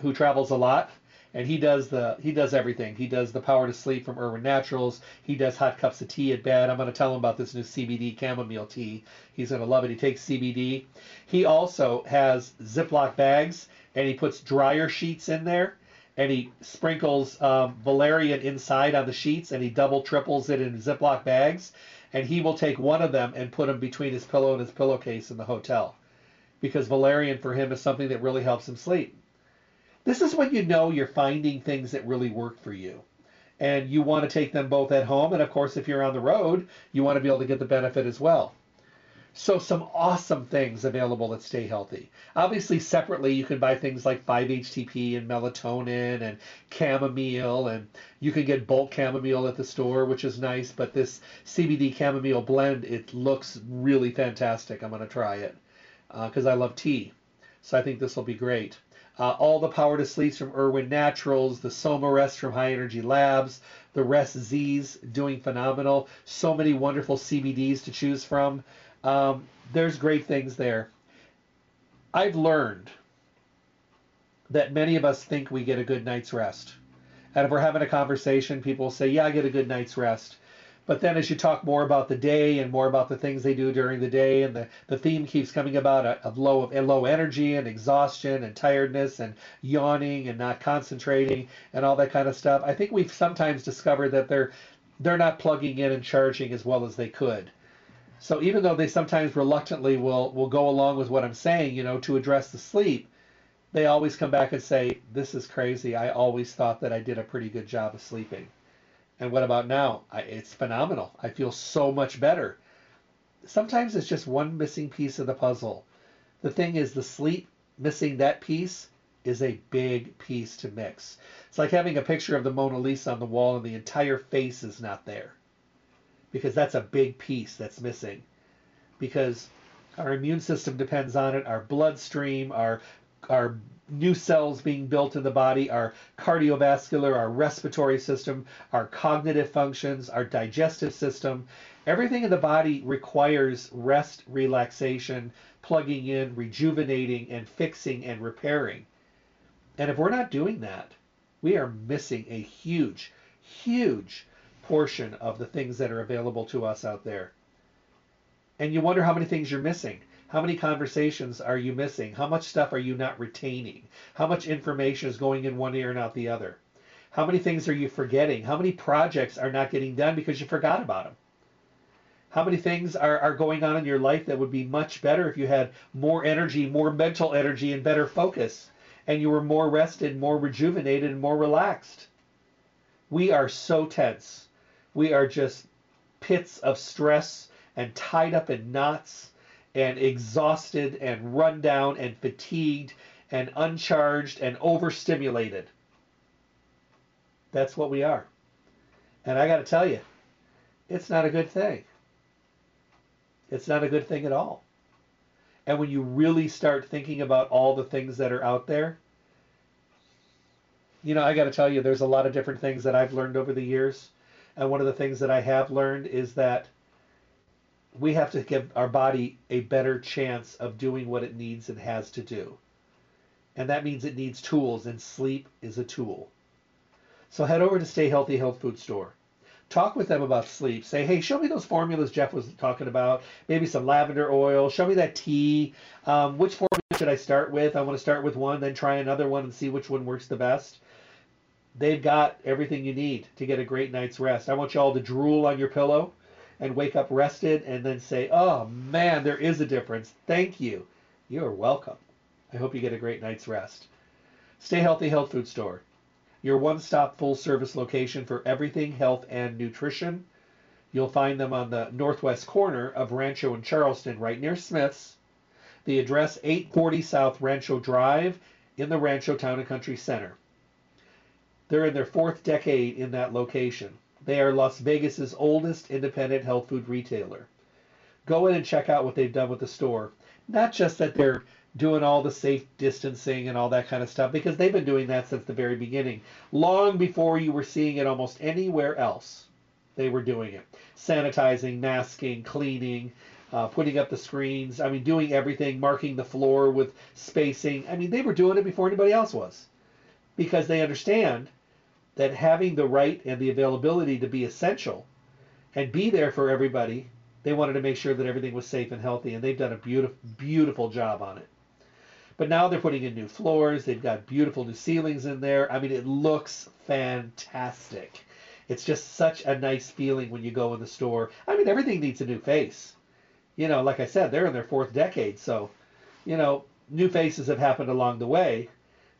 who travels a lot and he does the he does everything. He does the power to sleep from Irwin Naturals. He does hot cups of tea at bed. I'm going to tell him about this new CBD chamomile tea. He's going to love it. He takes CBD. He also has Ziploc bags and he puts dryer sheets in there and he sprinkles um, valerian inside on the sheets and he double triples it in Ziploc bags and he will take one of them and put them between his pillow and his pillowcase in the hotel because valerian for him is something that really helps him sleep. This is when you know you're finding things that really work for you. And you want to take them both at home. And of course, if you're on the road, you want to be able to get the benefit as well. So, some awesome things available that stay healthy. Obviously, separately, you can buy things like 5-HTP and melatonin and chamomile, and you can get bulk chamomile at the store, which is nice. But this CBD chamomile blend, it looks really fantastic. I'm going to try it because uh, I love tea. So, I think this will be great. Uh, all the power to sleeps from Irwin Naturals, the Soma Rest from High Energy Labs, the Rest Z's doing phenomenal. So many wonderful CBDs to choose from. Um, there's great things there. I've learned that many of us think we get a good night's rest. And if we're having a conversation, people say, Yeah, I get a good night's rest. But then as you talk more about the day and more about the things they do during the day, and the, the theme keeps coming about of low of low energy and exhaustion and tiredness and yawning and not concentrating and all that kind of stuff. I think we've sometimes discovered that they're they're not plugging in and charging as well as they could. So even though they sometimes reluctantly will will go along with what I'm saying, you know, to address the sleep, they always come back and say, "This is crazy. I always thought that I did a pretty good job of sleeping." And what about now? I, it's phenomenal. I feel so much better. Sometimes it's just one missing piece of the puzzle. The thing is, the sleep missing that piece is a big piece to mix. It's like having a picture of the Mona Lisa on the wall and the entire face is not there. Because that's a big piece that's missing. Because our immune system depends on it, our bloodstream, our our new cells being built in the body, our cardiovascular, our respiratory system, our cognitive functions, our digestive system. Everything in the body requires rest, relaxation, plugging in, rejuvenating, and fixing and repairing. And if we're not doing that, we are missing a huge, huge portion of the things that are available to us out there. And you wonder how many things you're missing. How many conversations are you missing? How much stuff are you not retaining? How much information is going in one ear and out the other? How many things are you forgetting? How many projects are not getting done because you forgot about them? How many things are, are going on in your life that would be much better if you had more energy, more mental energy, and better focus, and you were more rested, more rejuvenated, and more relaxed? We are so tense. We are just pits of stress and tied up in knots and exhausted and run down and fatigued and uncharged and overstimulated. That's what we are. And I got to tell you, it's not a good thing. It's not a good thing at all. And when you really start thinking about all the things that are out there, you know, I got to tell you, there's a lot of different things that I've learned over the years. And one of the things that I have learned is that we have to give our body a better chance of doing what it needs and has to do. And that means it needs tools, and sleep is a tool. So head over to Stay Healthy Health Food Store. Talk with them about sleep. Say, hey, show me those formulas Jeff was talking about. Maybe some lavender oil. Show me that tea. Um, which formula should I start with? I want to start with one, then try another one and see which one works the best. They've got everything you need to get a great night's rest. I want you all to drool on your pillow and wake up rested and then say, oh man, there is a difference. Thank you. You are welcome. I hope you get a great night's rest. Stay Healthy Health Food Store your one stop full service location for everything health and nutrition. You'll find them on the northwest corner of Rancho and Charleston, right near Smith's. The address 840 South Rancho Drive in the Rancho Town and Country Center. They're in their fourth decade in that location. They are Las Vegas's oldest independent health food retailer. Go in and check out what they've done with the store. Not just that they're doing all the safe distancing and all that kind of stuff because they've been doing that since the very beginning. Long before you were seeing it almost anywhere else, they were doing it. Sanitizing, masking, cleaning, uh, putting up the screens. I mean, doing everything, marking the floor with spacing. I mean, they were doing it before anybody else was because they understand that having the right and the availability to be essential and be there for everybody, they wanted to make sure that everything was safe and healthy, and they've done a beautiful, beautiful job on it. But now they're putting in new floors. They've got beautiful new ceilings in there. I mean, it looks fantastic. It's just such a nice feeling when you go in the store. I mean, everything needs a new face. You know, like I said, they're in their fourth decade. So, you know, new faces have happened along the way,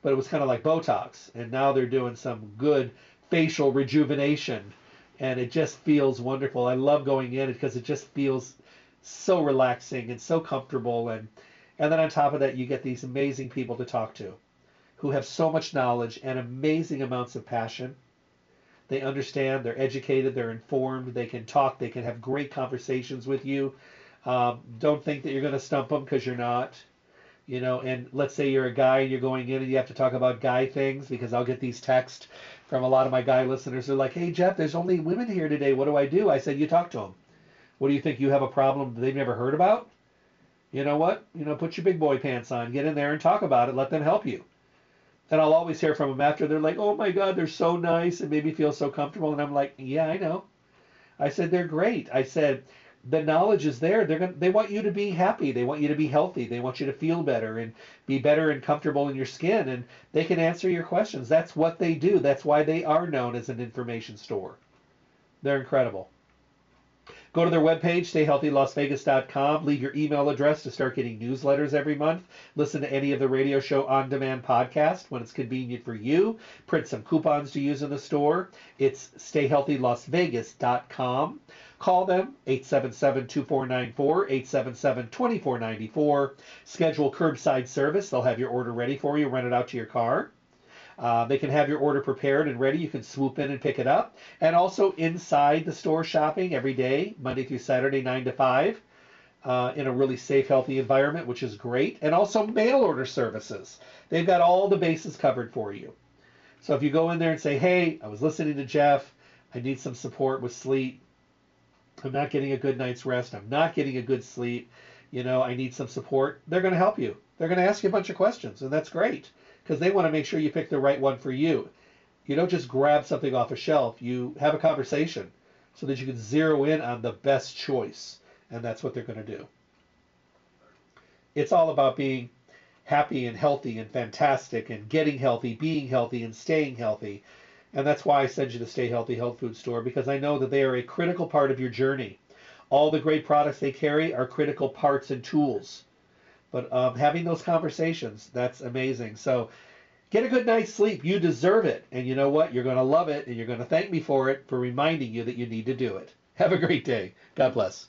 but it was kind of like Botox. And now they're doing some good facial rejuvenation. And it just feels wonderful. I love going in because it just feels so relaxing and so comfortable. And, and then on top of that, you get these amazing people to talk to who have so much knowledge and amazing amounts of passion. They understand, they're educated, they're informed, they can talk, they can have great conversations with you. Um, don't think that you're going to stump them because you're not. You know, and let's say you're a guy and you're going in and you have to talk about guy things because I'll get these texts from a lot of my guy listeners. They're like, hey, Jeff, there's only women here today. What do I do? I said, you talk to them. What do you think? You have a problem they've never heard about? you know what? You know, put your big boy pants on, get in there and talk about it. Let them help you. And I'll always hear from them after they're like, "Oh my God, they're so nice and made me feel so comfortable." And I'm like, "Yeah, I know." I said they're great. I said the knowledge is there. They're going they want you to be happy. They want you to be healthy. They want you to feel better and be better and comfortable in your skin. And they can answer your questions. That's what they do. That's why they are known as an information store. They're incredible. Go to their webpage, stayhealthylasvegas.com. Leave your email address to start getting newsletters every month. Listen to any of the radio show on demand podcast when it's convenient for you. Print some coupons to use in the store. It's stayhealthylasvegas.com. Call them 877-2494, 877-2494. Schedule curbside service. They'll have your order ready for you, run it out to your car. Uh, they can have your order prepared and ready. You can swoop in and pick it up. And also inside the store shopping every day, Monday through Saturday, 9 to 5, uh, in a really safe, healthy environment, which is great. And also mail order services. They've got all the bases covered for you. So if you go in there and say, hey, I was listening to Jeff, I need some support with sleep. I'm not getting a good night's rest. I'm not getting a good sleep. You know, I need some support. They're going to help you. They're going to ask you a bunch of questions, and that's great because they want to make sure you pick the right one for you. You don't just grab something off a shelf. You have a conversation so that you can zero in on the best choice, and that's what they're going to do. It's all about being happy and healthy and fantastic and getting healthy, being healthy and staying healthy. And that's why I send you to Stay Healthy Health Food Store because I know that they are a critical part of your journey. All the great products they carry are critical parts and tools. But um, having those conversations, that's amazing. So get a good night's sleep. You deserve it. And you know what? You're going to love it and you're going to thank me for it for reminding you that you need to do it. Have a great day. God bless.